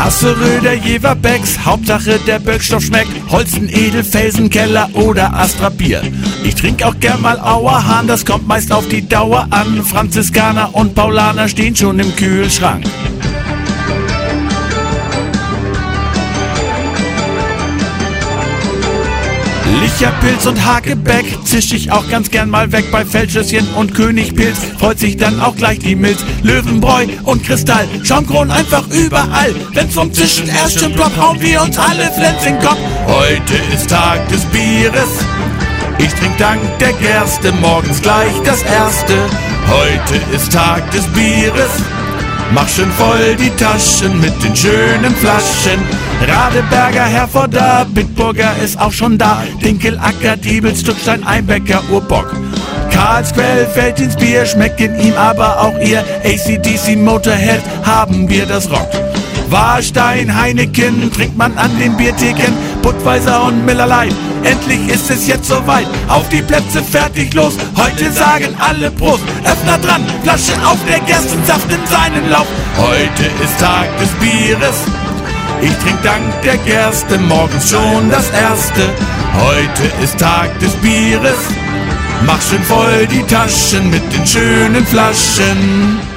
Asseröder, Jever, Becks, Hauptsache der Böckstoff schmeckt. Holzen, Edelfelsen, Keller oder Astra Bier. Ich trink auch gern mal Auerhahn, das kommt meist auf die Dauer an. Franziskaner und Paulaner stehen schon im Kühlschrank. Licherpilz und Hakebeck zisch ich auch ganz gern mal weg bei Feldschüsschen und Königpilz. Freut sich dann auch gleich die Milz. Löwenbräu und Kristall, Schaumkronen einfach überall. Wenn's vom Zischen erst schon ploppt, hauen wir uns alle Flens in den Kopf. Heute ist Tag des Bieres. Ich trink dank der Gerste morgens gleich das erste. Heute ist Tag des Bieres. Mach schön voll die Taschen mit den schönen Flaschen. Radeberger, Herforder, Bitburger ist auch schon da. Dinkelacker, Diebel, Stückstein, Einbecker, Urbock. Karlsquell fällt ins Bier, schmecken ihm aber auch ihr. ACDC, Motorhead, haben wir das Rock. Warstein, Heineken trinkt man an den Biertheken, Budweiser und Miller Lite. Endlich ist es jetzt soweit. Auf die Plätze, fertig, los. Heute sagen alle Prost. Öffner dran, Flasche auf, der Gerstensaft in seinen Lauf. Heute ist Tag des Bieres. Ich trink dank der Gerste morgens schon das erste. Heute ist Tag des Bieres. Mach schön voll die Taschen mit den schönen Flaschen.